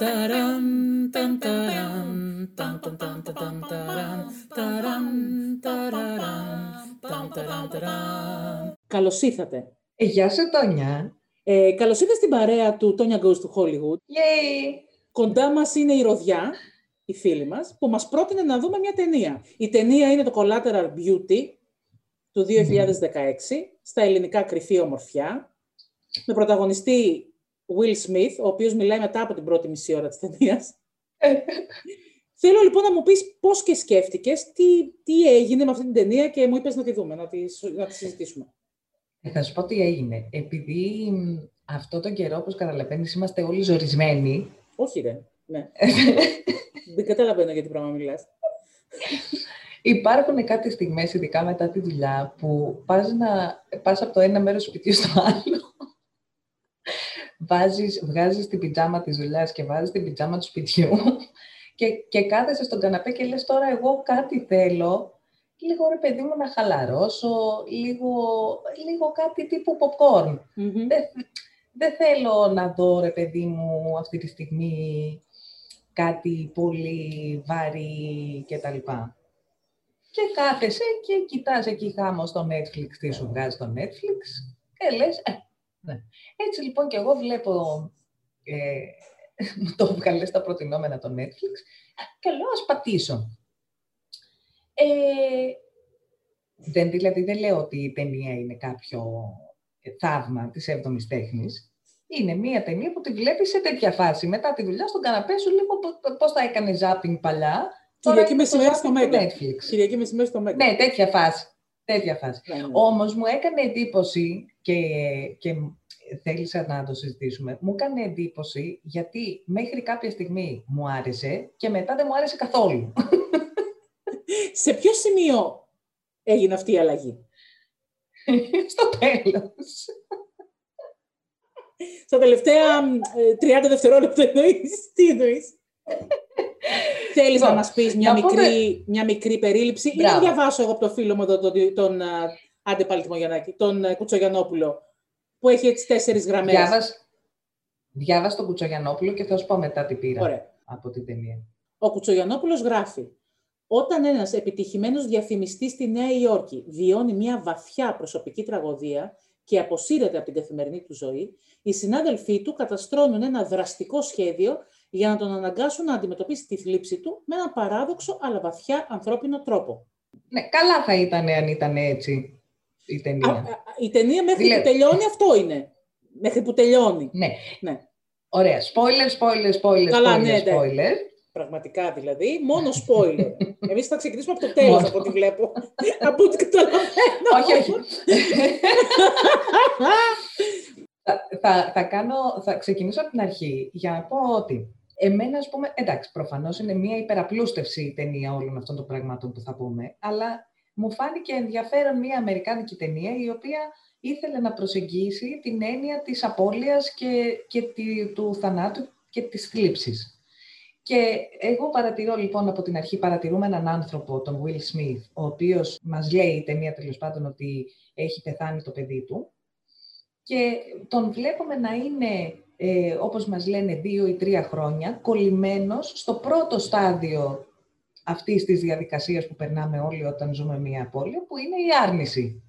Ταραν, ταν, ταραν, ταν, ταν, ταν, ταν, ταν, ταραν, ταραν, ταραραν, ταν, ταραν, ταραν. Καλώς ήρθατε. Ε, γεια σου, Τόνια. Ε, καλώς ήρθατε στην παρέα του Τόνια Goes to Hollywood. Yay! Κοντά μας είναι η Ροδιά, η φίλη μας, που μας πρότεινε να δούμε μια ταινία. Η ταινία είναι το Collateral Beauty του 2016, στα ελληνικά κρυφή ομορφιά, με πρωταγωνιστή Will Smith, ο οποίος μιλάει μετά από την πρώτη μισή ώρα της ταινίας. Θέλω λοιπόν να μου πεις πώς και σκέφτηκες, τι, τι έγινε με αυτή την ταινία και μου είπες να τη δούμε, να τη, να τη συζητήσουμε. Ε, θα σου πω τι έγινε. Επειδή μ, αυτό τον καιρό, όπως καταλαβαίνεις, είμαστε όλοι ζορισμένοι. Όχι ρε, ναι. Δεν καταλαβαίνω για τι πράγμα μιλάς. Υπάρχουν κάτι στιγμές, ειδικά μετά τη δουλειά, που πας, να, πας από το ένα μέρος του σπιτιού στο άλλο. Βάζεις, βγάζεις την πιτζάμα της δουλειάς και βάζεις την πιτζάμα του σπιτιού και, και κάθεσαι στον καναπέ και λες τώρα εγώ κάτι θέλω, λίγο ρε παιδί μου να χαλαρώσω, λίγο, λίγο κάτι τύπου popcorn. Μμμ. Δεν, δεν θέλω να δω ρε παιδί μου αυτή τη στιγμή κάτι πολύ βαρύ και τα λοιπά. Και κάθεσαι και κοιτάς εκεί χάμω στο Netflix, τι σου βγάζει το Netflix και λες, ε, ναι. Έτσι λοιπόν και εγώ βλέπω, ε, μου το βγάλες στα προτινόμενα το Netflix και λέω ας πατήσω. Ε, δεν, δηλαδή δεν λέω ότι η ταινία είναι κάποιο θαύμα της έβδομης τέχνης. Είναι μία ταινία που τη βλέπεις σε τέτοια φάση. Μετά τη δουλειά στον καναπέ σου λίγο πο- πώς θα έκανε zapping παλιά. τώρα Κυριακή είναι το μεσημέρι στο zapping του Μέγκα. Netflix. Κυριακή μεσημέρι στο Μέγκα. Ναι, τέτοια φάση. Τέτοια φάση. Ναι, ναι. Όμως μου έκανε εντύπωση και, και θέλησα να το συζητήσουμε. Μου έκανε εντύπωση γιατί μέχρι κάποια στιγμή μου άρεσε και μετά δεν μου άρεσε καθόλου. Σε ποιο σημείο έγινε αυτή η αλλαγή; Στο τέλος. Στα τελευταία μ, ε, 30 δευτερόλεπτα εννοείς; Τι εννοείς; Θέλεις Λοιπόν, να μας πεις μια να πούμε- μικρή, μια μικρή περίληψη ή να Μπράβο. διαβάσω εγώ από το φίλο μου εδώ, τον, τον, α, άντε πάλι Τιμογιαννάκη, τον α, Κουτσογιαννόπουλο, που έχει έτσι τέσσερις γραμμές. Διάβας, διάβας τον Κουτσογιαννόπουλο και θα σου πω μετά τι πήρα Ωραία. από την ταινία. Ο Κουτσογιαννόπουλος γράφει «Όταν ένας επιτυχημένος διαφημιστής στη Νέα Υόρκη βιώνει μια βαθιά προσωπική τραγωδία και αποσύρεται από την καθημερινή του ζωή, οι συνάδελφοί του καταστρώνουν ένα δραστικό σχέδιο για να τον αναγκάσουν να αντιμετωπίσει τη θλίψη του με ένα παράδοξο αλλά βαθιά ανθρώπινο τρόπο. Ναι, καλά θα ήταν αν ήταν έτσι η Α, ταινία. α, η ταινία μέχρι Δηλαδή- που τελειώνει αυτό είναι. Μέχρι που τελειώνει. Ναι. Ναι. Ωραία. Spoiler, spoiler, spoiler, Καλά, spoiler, ναι, ναι. spoiler. Πραγματικά δηλαδή. Μόνο spoiler. Εμείς θα ξεκινήσουμε από το τέλος Μόνο. από ό,τι βλέπω. από ό,τι καταλαβαίνω. όχι, όχι. θα, θα, θα, κάνω, θα ξεκινήσω από την αρχή για να πω ότι εμένα, ας πούμε, εντάξει, προφανώς είναι μια υπεραπλούστευση η ταινία όλων αυτών των πραγμάτων που θα πούμε, αλλά μου φάνηκε ενδιαφέρον μια αμερικάνικη ταινία η οποία ήθελε να προσεγγίσει την έννοια της απώλειας και, και τη- του θανάτου και της θλίψης. Και εγώ παρατηρώ λοιπόν από την αρχή, παρατηρούμε έναν άνθρωπο, τον Will Smith, ο οποίος μας λέει η ταινία τέλος πάντων ότι έχει πεθάνει το παιδί του και τον βλέπουμε να είναι, ε, όπως μας λένε, δύο ή τρία χρόνια, κολλημένος στο πρώτο στάδιο αυτής της διαδικασίας που περνάμε όλοι όταν ζούμε μία απώλεια, που είναι η άρνηση.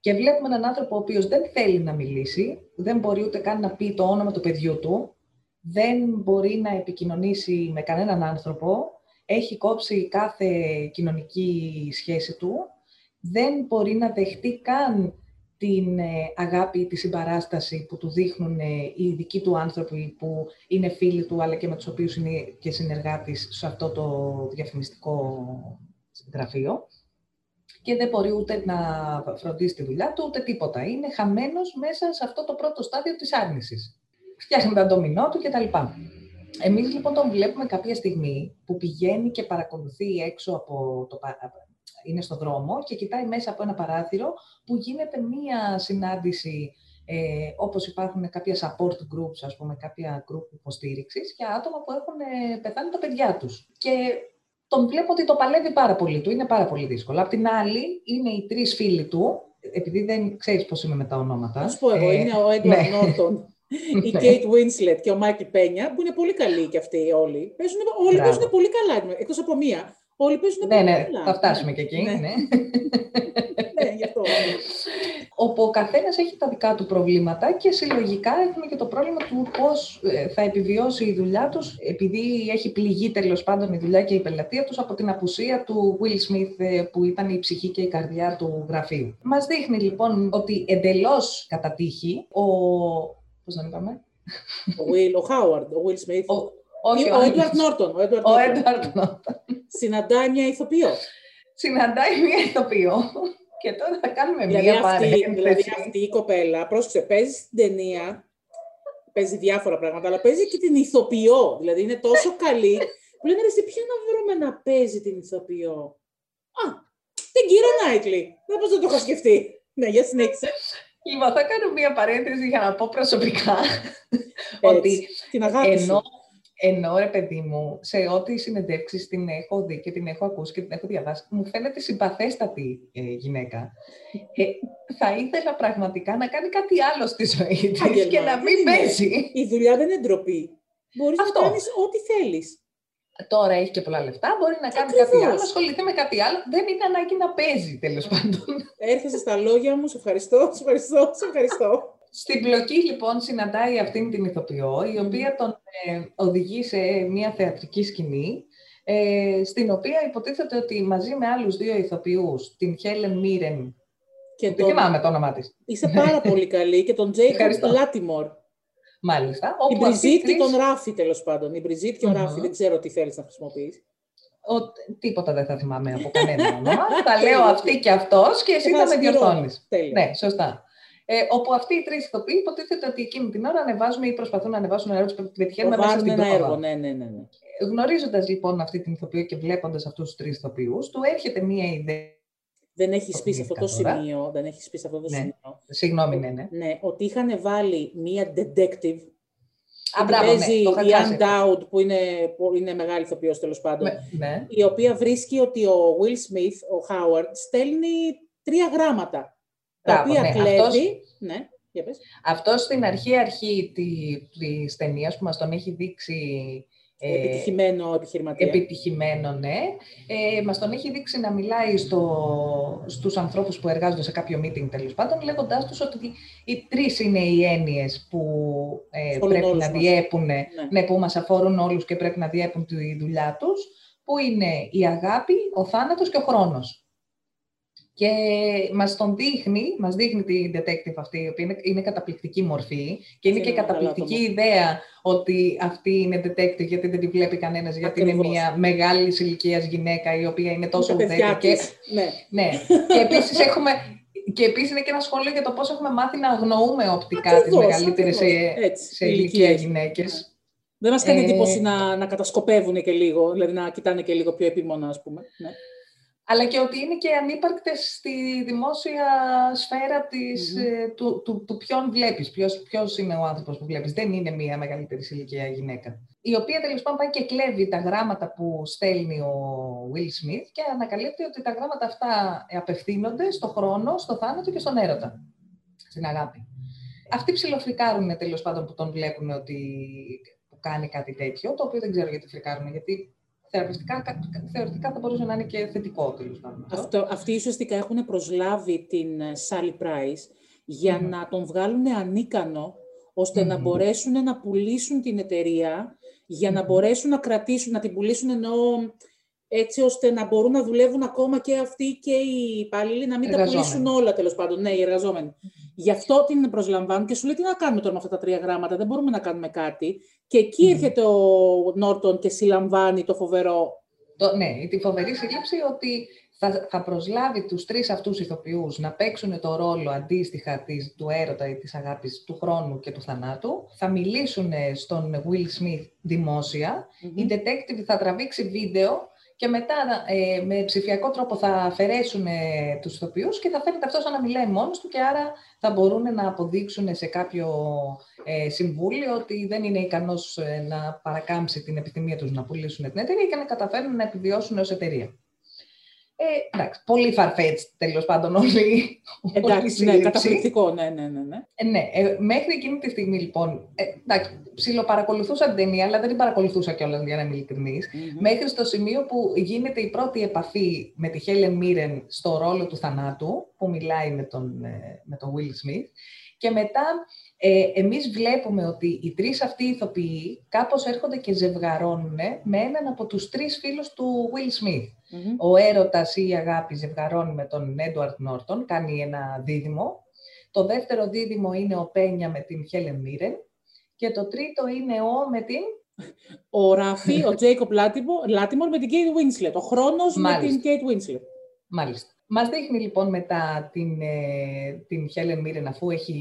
Και βλέπουμε έναν άνθρωπο ο οποίος δεν θέλει να μιλήσει, δεν μπορεί ούτε καν να πει το όνομα του παιδιού του, δεν μπορεί να επικοινωνήσει με κανέναν άνθρωπο, έχει κόψει κάθε κοινωνική σχέση του, δεν μπορεί να δεχτεί καν την ε, αγάπη, τη συμπαράσταση που του δείχνουν ε, οι δικοί του άνθρωποι που είναι φίλοι του, αλλά και με τους οποίους είναι και συνεργάτης σε αυτό το διαφημιστικό γραφείο. Και δεν μπορεί ούτε να φροντίσει τη δουλειά του, ούτε τίποτα. Είναι χαμένος μέσα σε αυτό το πρώτο στάδιο της άρνησης. Φτιάχνει τα ντομινό του κτλ. Εμείς λοιπόν τον βλέπουμε κάποια στιγμή που πηγαίνει και παρακολουθεί έξω από το, πα- είναι στο δρόμο και κοιτάει μέσα από ένα παράθυρο που γίνεται μία συνάντηση ε, όπως υπάρχουν κάποια support groups, ας πούμε, κάποια group υποστήριξης για άτομα που έχουν ε, πεθάνει τα παιδιά τους. Και τον βλέπω ότι το παλεύει πάρα πολύ του, είναι πάρα πολύ δύσκολο. Απ' την άλλη, είναι οι τρεις φίλοι του, επειδή δεν ξέρεις πώς είμαι με τα ονόματα. Θα σου πω εγώ, ε, είναι ο Έντουαρντ ναι. Νόρτον. η Kate Winslet και ο Michael Πένια, που είναι πολύ καλοί και αυτοί όλοι. Παίζουν, όλοι παίζουν πολύ καλά, εκτός από μία. Όλοι παίζουν ναι, πολύ ναι, καλά. θα φτάσουμε και εκεί. Ναι. Ναι. ναι, γι' αυτό. όπου ο καθένας έχει τα δικά του προβλήματα και συλλογικά έχουμε και το πρόβλημα του πώς ε, θα επιβιώσει η δουλειά τους επειδή έχει πληγεί τέλος πάντων η δουλειά και η πελατεία τους από την απουσία του Will Smith ε, που ήταν η ψυχή και η καρδιά του γραφείου. Μας δείχνει λοιπόν ότι εντελώς κατά τύχη ο... πώς τον είπαμε; Ο Will, ο Howard, ο Will Smith. Ο, όχι, ο Edward Norton. Ο Edward Ο Norton. Edward Norton. Συναντάει μια ηθοποιό. Συναντάει μία ηθοποιό και τώρα θα κάνουμε Δηλαδή μία αυτή, παρένθεση. δηλαδή αυτή η κοπέλα, πρόσεξε, παίζει στην ταινία, παίζει διάφορα πράγματα, αλλά παίζει και την ηθοποιό. Δηλαδή είναι τόσο καλή που λένε ρε, εσύ ποια να βρούμε να παίζει την ηθοποιό; Α, την Κύρα Νάιτλι. Δεν πώς δεν το έχω σκεφτεί. Ναι, για συνέχισε. Λοιπόν, θα κάνω μία παρένθεση για να πω προσωπικά Έτσι, ότι την αγάπη σου. ενώ, ενώ ρε παιδί μου, σε ό,τι συνεντεύξεις την έχω δει και την έχω ακούσει και την έχω διαβάσει, μου φαίνεται συμπαθέστατη ε, γυναίκα. Ε, θα ήθελα πραγματικά να κάνει κάτι άλλο στη ζωή της Άγγελμα, και να δεν μην είναι. παίζει. Η δουλειά δεν είναι ντροπή. Μπορείς Αυτό. να κάνεις ό,τι θέλεις. Τώρα έχει και πολλά λεφτά, μπορεί να κάνει Ακριβώς. κάτι άλλο, να ασχοληθεί με κάτι άλλο. Δεν είναι ανάγκη να παίζει, τέλος πάντων. Έρχεσαι στα λόγια μου, σε ευχαριστώ, σε ευχαριστώ, σε ευχαριστώ. Στην πλοκή λοιπόν συναντάει αυτήν την ηθοποιό, η οποία τον ε, οδηγεί σε μια θεατρική σκηνή, ε, στην οποία υποτίθεται ότι μαζί με άλλους δύο ηθοποιούς, την Helen Mirren, Και δεν τον... θυμάμαι το όνομά της, Είσαι πάρα πολύ καλή και τον Jacob Ευχαριστώ. Λάτιμορ. μάλιστα, Η όπου αυτοί οι Μπριζίτ και τρεις- τον Ράφι, τέλος πάντων. Η Μπριζίτ και ο Μμμ. Ράφι, δεν ξέρω τι θέλεις να χρησιμοποιήσει. ο- τίποτα δεν θα θυμάμαι από κανένα όνομα, τα λέω αυτή και αυτός και εσύ θα με διορθώνεις. Τέλεια. Ναι, σωστά. Ε, όπου αυτοί οι τρεις ηθοποιοί υποτίθεται ότι εκείνη την ώρα ανεβάζουν ή προσπαθούν να ανεβάσουν ένα έργο που πετυχαίνουμε μέσα Προβάλλουν στην ένα πρόοδο. έργο, ναι, ναι, ναι. ναι. Γνωρίζοντας λοιπόν αυτή την ηθοποιό και βλέποντας αυτούς τους τρεις ηθοποιούς, του έρχεται μία ιδέα. Δεν έχει πει σε αυτό το θυμήθηκα τώρα. σημείο, δεν έχει πει σε αυτό το Ναι. σημείο. Συγγνώμη, ναι, ναι. Ναι, ότι είχαν βάλει μία detective. Α, που μπράβο, ναι, παίζει το είχα η ξεχάσει. Ann Dowd, που είναι, που είναι μεγάλη ηθοποιός τέλος πάντων. Με- ναι. η οποία βρίσκει ότι ο Will Smith, ο Howard, στέλνει τρία γράμματα. Τα Μπράβο, οποία ναι. κλέβει. Αυτός- Ναι, για πες. Αυτός στην αρχή αρχή τη, της ταινίας που μας τον έχει δείξει ε, Επιτυχημένο επιχειρηματία. επιτυχημένο, ναι. Ε, μας τον έχει δείξει να μιλάει στο, στους ανθρώπους που εργάζονται σε κάποιο meeting τέλος πάντων, λέγοντάς τους ότι οι τρεις είναι οι έννοιες που ε, Αφορούν πρέπει όλους να μας. διέπουν, Ναι. ναι, που μας αφορούν όλους και πρέπει να διέπουν τη δουλειά τους, που είναι η αγάπη, ο θάνατος και ο χρόνος. Και μας τον δείχνει, μας δείχνει την detective αυτή, η οποία είναι, είναι καταπληκτική μορφή και είναι Είναι και ένα καταπληκτική γαλάτομο. ιδέα ότι αυτή είναι detective γιατί δεν τη βλέπει κανένας, γιατί είναι Ακριβώς. μια μεγάλη ηλικίας γυναίκα η οποία είναι τόσο τα παιδιά ουδέτερη. Και, της. Ναι. ναι. και επίσης έχουμε... Και επίσης είναι και ένα σχόλιο για το πώς έχουμε μάθει να αγνοούμε οπτικά τις Ακριβώς, μεγαλύτερες σε, ακριβώς. Έτσι, σε ηλικία ηλικίες. γυναίκες. Δεν μας κάνει Ε, εντύπωση να, να κατασκοπεύουν και λίγο, δηλαδή να κοιτάνε και λίγο πιο επίμονα, ας πούμε. Ναι. Αλλά και ότι είναι και ανύπαρκτες στη δημόσια σφαίρα της, Μμμ. ε, του, του, του ποιον βλέπεις, ποιος, ποιος είναι ο άνθρωπος που βλέπεις. Δεν είναι μία μεγαλύτερη ηλικία γυναίκα. Η οποία τέλος πάντων πάει και κλέβει τα γράμματα που στέλνει ο Will Smith και ανακαλύπτει ότι τα γράμματα αυτά απευθύνονται στο χρόνο, στο θάνατο και στον έρωτα. Στην αγάπη. Αυτοί ψιλοφρικάρουν τέλος πάντων που τον βλέπουν ότι που κάνει κάτι τέτοιο, το οποίο δεν ξέρω γιατί φρικάρουν, γιατί θεωρητικά, θεωρητικά θα μπορούσε να είναι και θετικό τέλος πάντων. αυτό. Αυτό, αυτοί ουσιαστικά έχουν προσλάβει την ε, Sally Price για Μμμ. να τον βγάλουν ανίκανο, ώστε να Μμμ. μπορέσουν να πουλήσουν την εταιρεία, για να Μμμ. μπορέσουν να κρατήσουν, να την πουλήσουν εννοώ έτσι ώστε να μπορούν να δουλεύουν ακόμα και αυτοί και οι υπάλληλοι, να μην τα Εργαζόμενοι. πουλήσουν όλα τέλος πάντων. Ναι, οι εργαζόμενοι. Γι' αυτό την προσλαμβάνουν και σου λέει τι να κάνουμε τώρα με αυτά τα τρία γράμματα, δεν μπορούμε να κάνουμε κάτι. Και εκεί Μμμ. έρχεται ο Νόρτον και συλλαμβάνει το φοβερό. Το, ναι, τη φοβερή σύλληψη ότι θα, θα προσλάβει τους τρεις αυτούς ηθοποιούς να παίξουν το ρόλο αντίστοιχα της, του έρωτα ή της αγάπης, του χρόνου και του θανάτου. Θα μιλήσουν στον Will Smith δημόσια. Η detective θα τραβήξει βίντεο και μετά ε, με ψηφιακό τρόπο θα αφαιρέσουν ε, τους ηθοποιούς και θα φαίνεται αυτός να μιλάει μόνος του και άρα θα μπορούν να αποδείξουν σε κάποιο ε, συμβούλιο ότι δεν είναι ικανός ε, να παρακάμψει την επιθυμία τους να πουλήσουν την εταιρεία και να καταφέρουν να επιβιώσουν ως εταιρεία. Ε, εντάξει, πολύ farfetched τέλος πάντων όλη, Εντάξει, ναι, καταπληκτικό, ναι, ναι, ναι. ναι. Ε, ναι ε, μέχρι εκείνη τη στιγμή λοιπόν, ε, εντάξει, ψιλοπαρακολουθούσα την ταινία, αλλά δεν την παρακολουθούσα κιόλας για να είμαι ειλικρινής, mm-hmm. μέχρι στο σημείο που γίνεται η πρώτη επαφή με τη Helen Mirren στο ρόλο του θανάτου, που μιλάει με τον, ε, με τον Will Smith, και μετά ε, εμείς βλέπουμε ότι οι τρεις αυτοί ηθοποιοί κάπως έρχονται και ζευγαρώνουν με έναν από τους τρεις φίλους του Will Smith. Ο έρωτας ή η αγάπη ζευγαρώνει με τον Edward Norton, κάνει ένα δίδυμο. Το δεύτερο δίδυμο είναι ο Πένια με την Helen Mirren. Και το τρίτο είναι ο με την... Ο Ράφι, ο Τζέικοπ Λάτιμορ με την Kate Winslet. Ο χρόνος με την Kate Winslet. Μάλιστα. Μας δείχνει λοιπόν μετά την, ε, την Helen Mirren αφού έχει,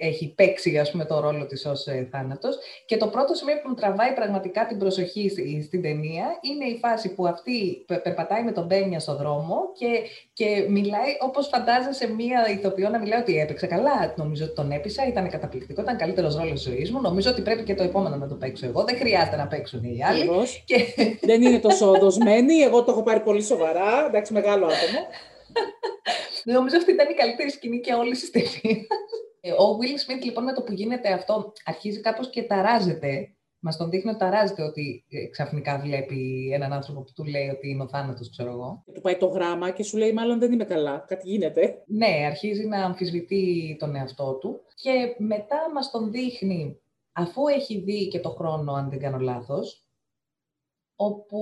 έχει παίξει ας πούμε, το ρόλο της ως ε, θάνατος και το πρώτο σημείο που μου τραβάει πραγματικά την προσοχή στην ταινία είναι η φάση που αυτή περπατάει με τον Μπένια στο δρόμο και, και μιλάει όπως φαντάζεσαι μία ηθοποιό να μιλάει ότι έπαιξε καλά. Νομίζω ότι τον έπεισα, ήταν καταπληκτικό, ήταν καλύτερος ρόλος της ζωής μου. Νομίζω ότι πρέπει και το επόμενο να το παίξω εγώ. Δεν χρειάζεται να παίξουν οι άλλοι. Και... Δεν είναι τόσο δοσμένοι. Εγώ το έχω πάρει πολύ σοβαρά. Εντάξει, μεγάλο άτομο. Νομίζω αυτή ήταν η καλύτερη σκηνή και όλη τη ταινία. Ε, ο Will Smith λοιπόν με το που γίνεται αυτό αρχίζει κάπως και ταράζεται. Μας τον δείχνει ότι ταράζεται ότι ε, ξαφνικά βλέπει έναν άνθρωπο που του λέει ότι είναι ο θάνατος, ξέρω εγώ. Του πάει το γράμμα και σου λέει: Μάλλον δεν είμαι καλά, κάτι γίνεται. Ναι, αρχίζει να αμφισβητεί τον εαυτό του. Και μετά μας τον δείχνει, αφού έχει δει και το χρόνο, αν δεν κάνω λάθος, όπου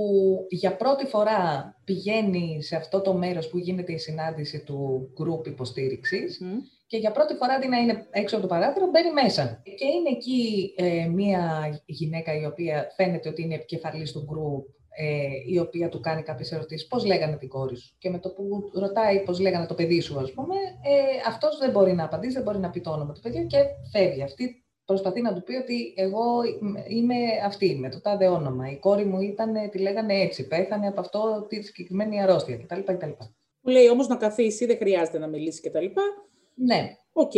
για πρώτη φορά πηγαίνει σε αυτό το μέρος που γίνεται η συνάντηση του group υποστήριξης και για πρώτη φορά αντί να είναι έξω από το παράθυρο μπαίνει μέσα. Και είναι εκεί ε, μία γυναίκα η οποία φαίνεται ότι είναι επικεφαλής του group ε, η οποία του κάνει κάποιες ερωτήσεις, πώς λέγανε την κόρη σου; Και με το που ρωτάει πώς λέγανε το παιδί σου, ας πούμε, ε, αυτός δεν μπορεί να απαντήσει, δεν μπορεί να πει το όνομα του παιδιού και φεύγει. Αυτή προσπαθεί να του πει ότι εγώ είμαι αυτή, με το τάδε όνομα. Η κόρη μου ήταν, τη λέγανε έτσι, πέθανε από αυτό τη συγκεκριμένη αρρώστια κτλ. κτλ. Μου λέει όμως να καθίσει, δεν χρειάζεται να μιλήσει κτλ. Ναι. Οκ.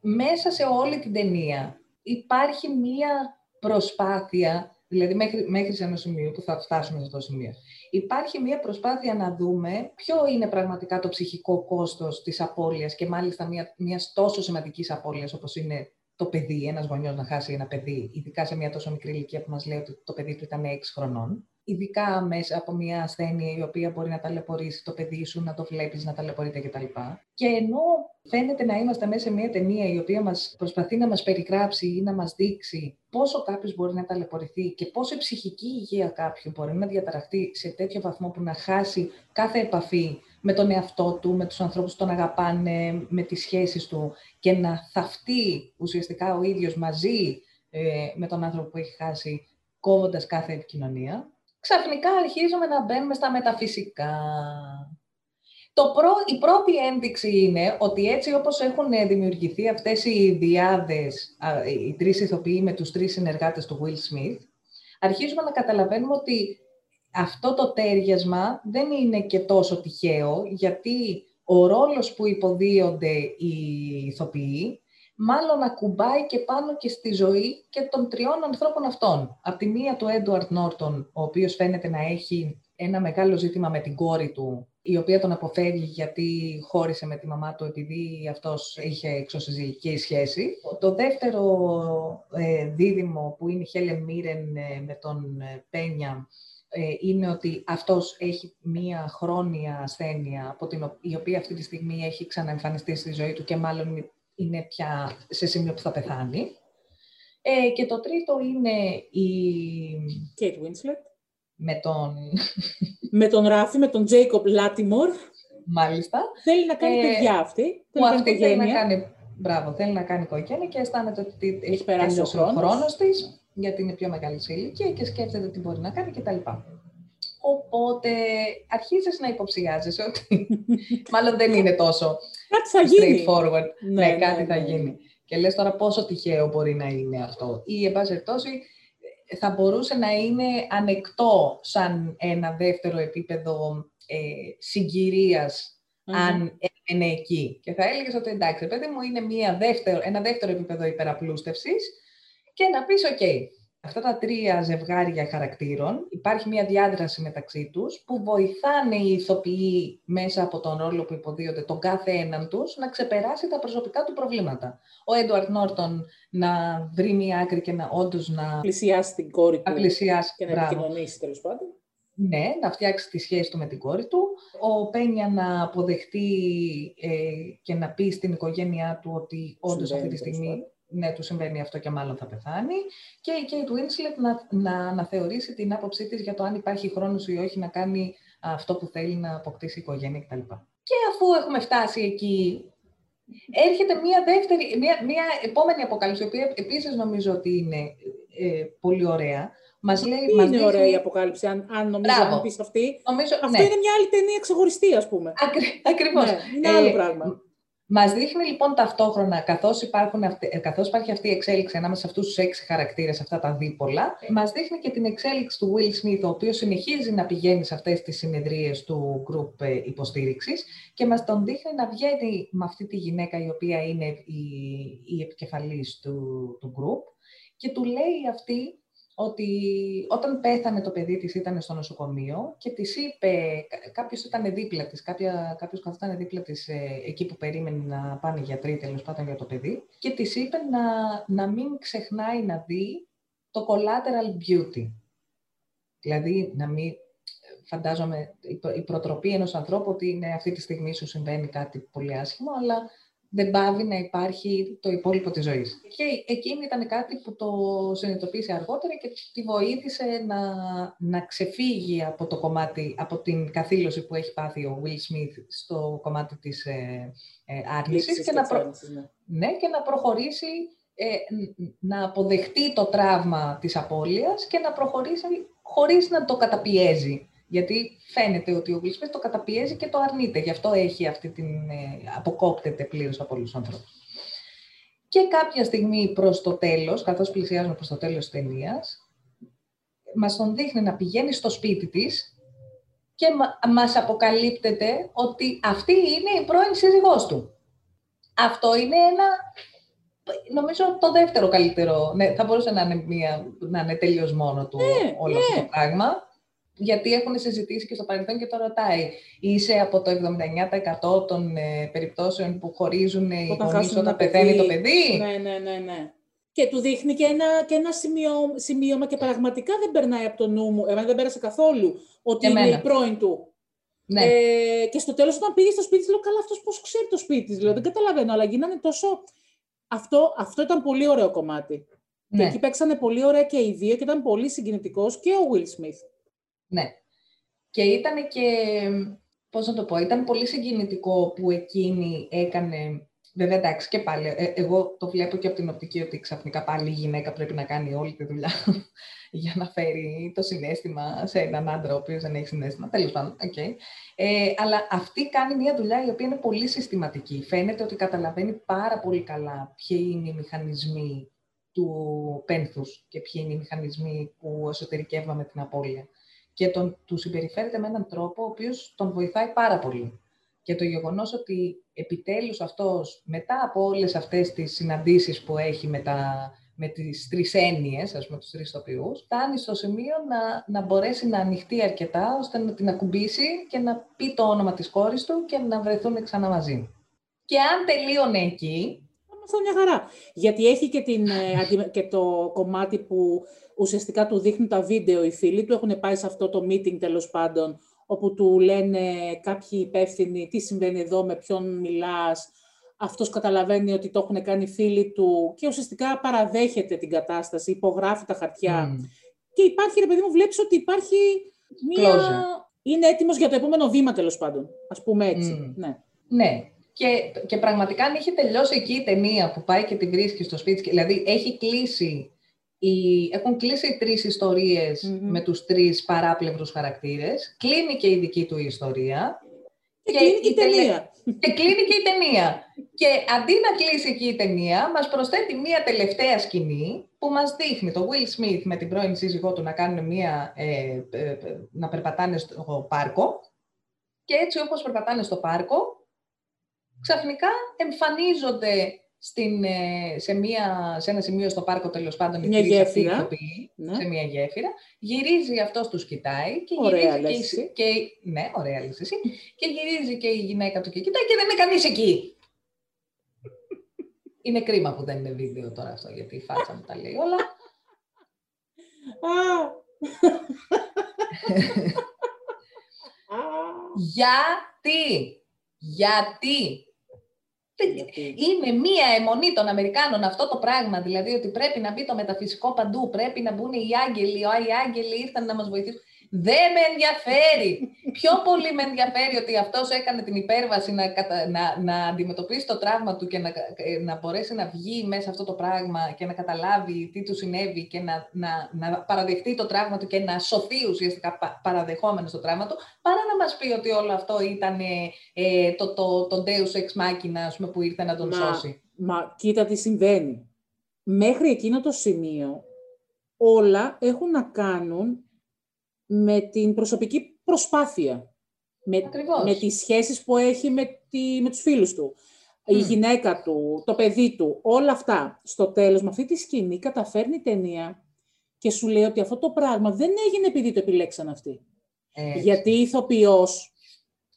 Μέσα σε όλη την ταινία υπάρχει μία προσπάθεια, δηλαδή μέχρι, μέχρι σε ένα σημείο που θα φτάσουμε σε αυτό το σημείο, υπάρχει μία προσπάθεια να δούμε ποιο είναι πραγματικά το ψυχικό κόστος της απώλειας και μάλιστα μια, μιας τόσο σημαντικής απώλειας όπως είναι το παιδί, ένας γονιός να χάσει ένα παιδί, ειδικά σε μια τόσο μικρή ηλικία που μας λέει ότι το παιδί του ήταν 6 χρονών. Ειδικά μέσα από μια ασθένεια η οποία μπορεί να ταλαιπωρήσει το παιδί σου, να το βλέπεις, να ταλαιπωρείται κτλ. Και ενώ φαίνεται να είμαστε μέσα σε μια ταινία η οποία μας προσπαθεί να μας περιγράψει ή να μας δείξει πόσο κάποιος μπορεί να ταλαιπωρηθεί και πόσο η ψυχική υγεία κάποιου μπορεί να διαταραχτεί σε τέτοιο βαθμό που να χάσει κάθε επαφή με τον εαυτό του, με τους ανθρώπους που τον αγαπάνε, με τις σχέσεις του και να θαυτεί ουσιαστικά ο ίδιος μαζί ε, με τον άνθρωπο που έχει χάσει, κόβοντας κάθε επικοινωνία, ξαφνικά αρχίζουμε να μπαίνουμε στα μεταφυσικά. Το προ, η πρώτη ένδειξη είναι ότι έτσι όπως έχουν δημιουργηθεί αυτές οι διάδες, οι τρεις ηθοποιοί με τους τρεις συνεργάτες του Will Smith, αρχίζουμε να καταλαβαίνουμε ότι αυτό το τέριασμα δεν είναι και τόσο τυχαίο, γιατί ο ρόλος που υποδίονται οι ηθοποιοί μάλλον ακουμπάει και πάνω και στη ζωή και των τριών ανθρώπων αυτών. Από τη μία του Έντουαρτ Νόρτον, ο οποίος φαίνεται να έχει ένα μεγάλο ζήτημα με την κόρη του, η οποία τον αποφεύγει γιατί χώρισε με τη μαμά του επειδή αυτός είχε εξωσυζυγική σχέση. Το δεύτερο ε, δίδυμο που είναι η Χέλε Μίρεν με τον ε, Πένια, ε, είναι ότι αυτός έχει μία χρόνια ασθένεια από την, η οποία αυτή τη στιγμή έχει ξαναεμφανιστεί στη ζωή του και μάλλον είναι πια σε σημείο που θα πεθάνει. Ε, και το τρίτο είναι η... Kate Winslet. Με τον... με τον Ράφη, με τον Jacob Latimore. Μάλιστα. Θέλει να κάνει ε, παιδιά αυτή. Που αυτή θέλει να κάνει... Μπράβο, θέλει να κάνει οικογένεια και αισθάνεται ότι έχει περάσει ο χρόνος, χρόνος της γιατί είναι πιο μεγάλη σε ηλικία και σκέφτεται τι μπορεί να κάνει κτλ. Οπότε αρχίζεις να υποψιάζεσαι ότι μάλλον δεν είναι τόσο κάτι θα γίνει. straightforward. Ναι, ναι, κάτι ναι, θα ναι. γίνει. Και λες τώρα πόσο τυχαίο μπορεί να είναι αυτό. Ή, εν πάση θα μπορούσε να είναι ανεκτό σαν ένα δεύτερο επίπεδο ε, συγκυρίας αν έμενε εκεί. Και θα έλεγες ότι εντάξει, παιδί μου, είναι μια δεύτερο, ένα δεύτερο επίπεδο υπεραπλούστευσης και να πεις, οκ, αυτά τα τρία ζευγάρια χαρακτήρων, υπάρχει μια διάδραση μεταξύ τους που βοηθάνε οι ηθοποιοί μέσα από τον ρόλο που υποδύονται τον κάθε έναν τους να ξεπεράσει τα προσωπικά του προβλήματα. Ο Έντουαρτ Νόρτον να βρει μια άκρη και να όντως να πλησιάσει την κόρη του πλησιάσει, και να επικοινωνήσει τέλος πάντων. Ναι, να φτιάξει τη σχέση του με την κόρη του. Ο Πένια να αποδεχτεί ε, και να πει στην οικογένειά του ότι όντως αυτή τη στιγμή ναι, του συμβαίνει αυτό και μάλλον θα πεθάνει. Και η Kate Winslet να, να, να θεωρήσει την άποψή της για το αν υπάρχει χρόνος ή όχι να κάνει αυτό που θέλει να αποκτήσει η οικογένεια κτλ. Και αφού έχουμε φτάσει εκεί, έρχεται μια δεύτερη, μια, μια επόμενη αποκάλυψη, η οποία επίσης νομίζω ότι είναι ε, πολύ ωραία. Μας λέει, είναι μας ωραία η αποκάλυψη, αν, αν νομίζω να πεις αυτή; Νομίζω, Αυτό ναι. είναι μια άλλη ταινία ξεχωριστή, ας πούμε. Ακρι, ακριβώς. Ναι, είναι άλλο ε, πράγμα. Μας δείχνει λοιπόν ταυτόχρονα, καθώς, υπάρχουν ε, καθώς υπάρχει αυτή η εξέλιξη ανάμεσα σε αυτούς τους έξι χαρακτήρες, αυτά τα δίπολα, μας δείχνει και την εξέλιξη του Will Smith, ο οποίος συνεχίζει να πηγαίνει σε αυτές τις συνεδρίες του group ε, υποστήριξης και μας τον δείχνει να βγαίνει με αυτή τη γυναίκα η οποία είναι η, η επικεφαλής του, του group και του λέει αυτή ότι όταν πέθανε το παιδί της ήταν στο νοσοκομείο και της είπε, κάποιος ήταν δίπλα της, κάποια, κάποιος καθόταν δίπλα της ε, εκεί που περίμενε να πάνε οι γιατροί τέλος πάντων για το παιδί και της είπε να, να μην ξεχνάει να δει το collateral beauty. Δηλαδή να μην, φαντάζομαι, η προτροπή ενός ανθρώπου ότι είναι αυτή τη στιγμή σου συμβαίνει κάτι πολύ άσχημο, αλλά δεν πάβει να υπάρχει το υπόλοιπο της ζωής. Και εκείνη ήταν κάτι που το συνειδητοποίησε αργότερα και τη βοήθησε να, να ξεφύγει από το κομμάτι, από την καθήλωση που έχει πάθει ο Will Smith στο κομμάτι της ε, ε άρνησης και, να ναι. ναι. και να προχωρήσει, ε, να αποδεχτεί το τραύμα της απώλειας και να προχωρήσει χωρίς να το καταπιέζει. Γιατί φαίνεται ότι ο Will το καταπιέζει και το αρνείται. Γι' αυτό έχει αυτή την. Ε, αποκόπτεται πλήρως από όλους τους ανθρώπους. Και κάποια στιγμή προς το τέλος, καθώς πλησιάζουμε προς το τέλος της ταινίας, μας τον δείχνει να πηγαίνει στο σπίτι της και μας αποκαλύπτεται ότι αυτή είναι η πρώην σύζυγός του. Αυτό είναι ένα, νομίζω το δεύτερο καλύτερο, ναι, θα μπορούσε να είναι, μια, να είναι τελείως μόνο του ναι, όλο αυτό το ναι. πράγμα γιατί έχουν συζητήσει και στο παρελθόν και το ρωτάει. Είσαι από το 79% των ε, περιπτώσεων που χωρίζουν οι γονείς όταν πεθαίνει το παιδί; Ναι, ναι, ναι, ναι. Και του δείχνει και ένα, και ένα σημείο, σημείωμα και πραγματικά δεν περνάει από το νου μου, εμένα δεν πέρασε καθόλου, ότι είναι η πρώην του. Ναι. Ε, και στο τέλος όταν πήγε στο σπίτι, λέω καλά αυτός πώς ξέρει το σπίτι λέω, δεν καταλαβαίνω, αλλά γίνανε τόσο... Αυτό, αυτό ήταν πολύ ωραίο κομμάτι. Ναι. Και εκεί παίξανε πολύ ωραία και οι δύο και ήταν πολύ συγκινητικός και ο Will Smith. Ναι. Και ήταν και, πώς να το πω, ήταν πολύ συγκινητικό που εκείνη έκανε Βέβαια, εντάξει, και πάλι, ε, εγώ το βλέπω και από την οπτική ότι ξαφνικά πάλι η γυναίκα πρέπει να κάνει όλη τη δουλειά για να φέρει το συνέστημα σε έναν άντρα ο οποίος δεν έχει συνέστημα. Τέλος πάντων, okay. ε, αλλά αυτή κάνει μια δουλειά η οποία είναι πολύ συστηματική. Φαίνεται ότι καταλαβαίνει πάρα πολύ καλά ποιοι είναι οι μηχανισμοί του πένθους και ποιοι είναι οι μηχανισμοί που εσωτερικεύουμε την απώλεια και τον, του συμπεριφέρεται με έναν τρόπο ο οποίος τον βοηθάει πάρα πολύ. Και το γεγονός ότι επιτέλους αυτός, μετά από όλες αυτές τις συναντήσεις που έχει με, τα, με τις τρεις έννοιες, ας πούμε, τους τρεις τοπιούς, φτάνει στο σημείο να, να μπορέσει να ανοιχτεί αρκετά, ώστε να την ακουμπήσει και να πει το όνομα της κόρης του και να βρεθούν ξανά μαζί. Και αν τελείωνε εκεί... Θα μια χαρά. Γιατί έχει και, την, ε, και το κομμάτι που ουσιαστικά του δείχνουν τα βίντεο οι φίλοι του, έχουν πάει σε αυτό το meeting τέλος πάντων, όπου του λένε κάποιοι υπεύθυνοι τι συμβαίνει εδώ, με ποιον μιλάς, αυτός καταλαβαίνει ότι το έχουν κάνει φίλοι του και ουσιαστικά παραδέχεται την κατάσταση, υπογράφει τα χαρτιά. Και υπάρχει, ρε παιδί μου, βλέπεις ότι υπάρχει μία... Είναι έτοιμος για το επόμενο βήμα, τέλος πάντων. Ας πούμε έτσι. Ναι. ναι. Και, και πραγματικά αν είχε τελειώσει εκεί η ταινία που πάει και τη βρίσκει στο σπίτι, δηλαδή έχει κλείσει οι, έχουν κλείσει οι τρεις με τους τρεις παράπλευρους χαρακτήρες. Κλείνει και η δική του ιστορία. Και, και κλείνει και η ταινία. Και κλείνει και η ταινία. Και αντί να κλείσει εκεί η ταινία, μας προσθέτει μία τελευταία σκηνή που μας δείχνει το Will Smith με την πρώην σύζυγό του να, κάνουν μία, ε, ε, να περπατάνε στο πάρκο. Και έτσι όπως περπατάνε στο πάρκο, ξαφνικά εμφανίζονται στην, ε, σε, μια, σε ένα σημείο στο πάρκο τέλος πάντων μια γέφυρα. ναι. σε μια γέφυρα. Γυρίζει αυτός τους κοιτάει και ωραία, γυρίζει. Και, και, ναι, ωραία λες εσύ. και γυρίζει και η γυναίκα του και κοιτάει και δεν είναι κανείς εκεί. είναι κρίμα που δεν είναι βίντεο τώρα αυτό, γιατί η φάτσα μου τα λέει όλα. Γιατί, γιατί είναι μία αιμονή των Αμερικάνων αυτό το πράγμα, δηλαδή ότι πρέπει να μπει το μεταφυσικό παντού, πρέπει να μπουν οι άγγελοι, οι άγγελοι ήρθαν να μας βοηθήσουν. Δεν με ενδιαφέρει. Πιο πολύ με ενδιαφέρει ότι αυτός έκανε την υπέρβαση να, να, να αντιμετωπίσει το τραύμα του και να, να μπορέσει να βγει μέσα αυτό το πράγμα και να καταλάβει τι του συνέβη και να, να, να παραδεχτεί το τραύμα του και να σωθεί ουσιαστικά παραδεχόμενος το τραύμα του, παρά να μας πει ότι όλο αυτό ήταν ε, το, το, το, το Deus Ex Machina που ήρθε να τον μα, σώσει. Μα κοίτα τι συμβαίνει. Μέχρι εκείνο το σημείο όλα έχουν να κάνουν με την προσωπική προσπάθεια. Με, με τις σχέσεις που έχει με, τη, με τους φίλους του. Η γυναίκα του, το παιδί του, όλα αυτά. Στο τέλος, με αυτή τη σκηνή, καταφέρνει η ταινία και σου λέει ότι αυτό το πράγμα δεν έγινε επειδή το επιλέξαν αυτοί. Γιατί η ηθοποιός,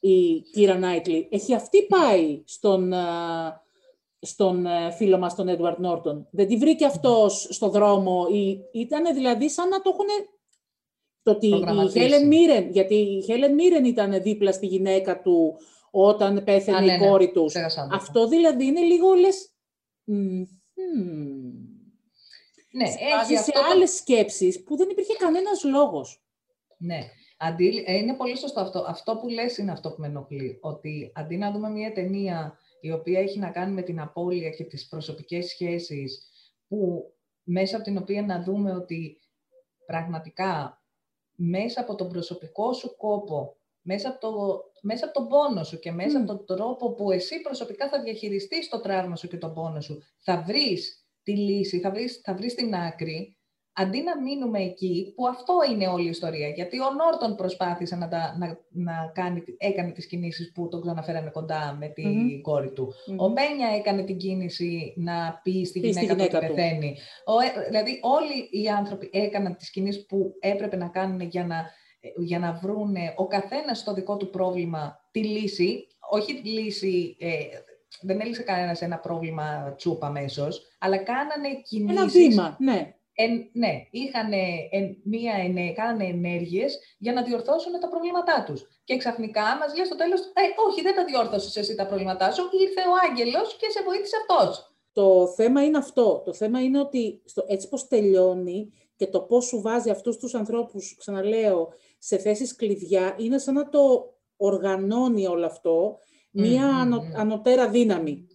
η Κύρα Νάιτλι, έχει αυτή πάει στον, στον φίλο μας, τον Έντουαρτ Νόρτον. Δεν τη βρήκε αυτός στο δρόμο. Ήταν δηλαδή σαν να το έχουν το ότι η Χέλεν Μίρεν, γιατί η Χέλεν Μίρεν ήταν δίπλα στη γυναίκα του όταν πέθανε ναι, η κόρη ναι, τους. Αυτό δηλαδή είναι λίγο λες... Ναι, έχει σε αυτό... άλλες σκέψεις που δεν υπήρχε κανένας λόγος. Ναι. Αντί, ε, είναι πολύ σωστό αυτό. Αυτό που λες είναι αυτό που με ενοχλεί. Ότι αντί να δούμε μια ταινία η οποία έχει να κάνει με την απώλεια και τις προσωπικές σχέσεις, που μέσα από την οποία να δούμε ότι πραγματικά μέσα από τον προσωπικό σου κόπο, μέσα από, το, μέσα από τον πόνο σου και μέσα από τον τρόπο που εσύ προσωπικά θα διαχειριστείς το τραύμα σου και τον πόνο σου, θα βρεις τη λύση, θα βρεις, θα βρεις την άκρη αντί να μείνουμε εκεί, που αυτό είναι όλη η ιστορία. Γιατί ο Νόρτον προσπάθησε να, τα, να, να κάνει, έκανε τις κινήσεις που τον ξαναφέρανε κοντά με την κόρη του. Ο Μπένια έκανε την κίνηση να πει στη γυναίκα, του ότι πεθαίνει. Ε, δηλαδή όλοι οι άνθρωποι έκαναν τις κινήσεις που έπρεπε να κάνουν για να, για να βρουν ο καθένας στο δικό του πρόβλημα τη λύση, όχι τη λύση... Ε, δεν έλυσε κανένας ένα πρόβλημα τσούπα αμέσως, αλλά κάνανε κινήσεις... Ένα βήμα, ναι εν, ναι, είχαν μία, κάνανε ενέργειες για να διορθώσουν τα προβλήματά τους. Και ξαφνικά μας λέει στο τέλος, ε, όχι, δεν τα διόρθωσες εσύ τα προβλήματά σου, ήρθε ο άγγελος και σε βοήθησε αυτός. Το θέμα είναι αυτό. Το θέμα είναι ότι στο, έτσι πως τελειώνει και το πώς σου βάζει αυτούς τους ανθρώπους, ξαναλέω, σε θέσεις κλειδιά, είναι σαν να το οργανώνει όλο αυτό μία ανωτέρα δύναμη.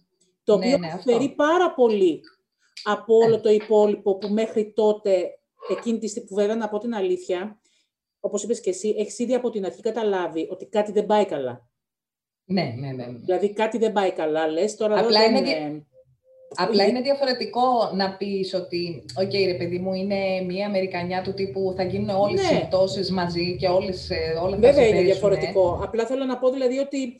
Το ναι, οποίο ναι, πάρα πολύ από όλο το υπόλοιπο που μέχρι τότε, εκείνη τη στιγμή που βέβαια να πω την αλήθεια, όπως είπες και εσύ, έχεις ήδη από την αρχή καταλάβει ότι κάτι δεν πάει καλά. Ναι, ναι, ναι. Δηλαδή κάτι δεν πάει καλά, λες, τώρα Απλά δεν είναι... Απλά είναι διαφορετικό να πεις ότι, OK okay, ρε παιδί μου, είναι μια Αμερικανιά του τύπου θα γίνουν όλες ναι. οι συμπτώσεις μαζί και όλες, ε, όλα Βέβαια θα είναι διαφορετικό. Απλά θέλω να πω δηλαδή ότι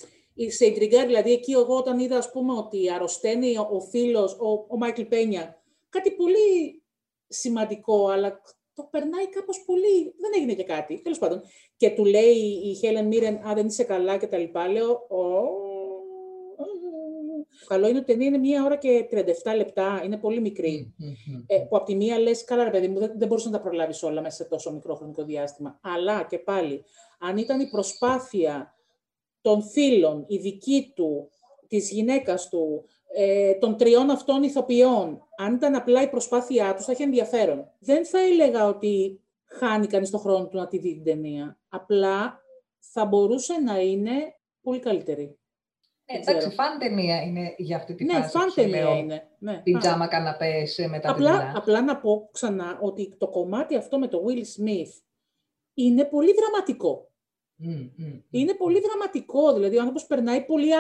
σε ιντριγκάρει, δηλαδή εκεί εγώ όταν είδα ας πούμε ότι αρρωσταίνει ο φίλος, ο, ο Μάικλ Πένια, κάτι πολύ σημαντικό, αλλά το περνάει κάπως πολύ, δεν έγινε και κάτι, τέλος πάντων. Και του λέει η Χέλεν Μίρεν, α, δεν είσαι καλά και τα λοιπά. Λέω, Καλό είναι ότι η ταινία είναι μία ώρα και 37 λεπτά, είναι πολύ μικρή. Ε, που από τη μία λες, καλά ρε παιδί μου, δεν, δεν μπορούσες να τα προλάβεις όλα μέσα σε τόσο μικρό χρονικό διάστημα. Αλλά και πάλι, αν ήταν η προσπάθεια των φίλων, η δική του, της γυναίκας του, ε, των τριών αυτών ηθοποιών, αν ήταν απλά η προσπάθειά τους, θα είχε ενδιαφέρον. Δεν θα έλεγα ότι χάνει κανείς τον χρόνο του να τη δει την ταινία. Απλά θα μπορούσε να είναι πολύ καλύτερη. Ε, εντάξει, φαν ταινία είναι για αυτή τη ναι, φάση. Φαν ταινία είναι. Ναι, Πιτζάμα καναπές ε, μετά απλά, την Απλά να πω ξανά ότι το κομμάτι αυτό με το Will Smith είναι πολύ δραματικό. Είναι πολύ δραματικό, δηλαδή ο άνθρωπος περνάει πολύ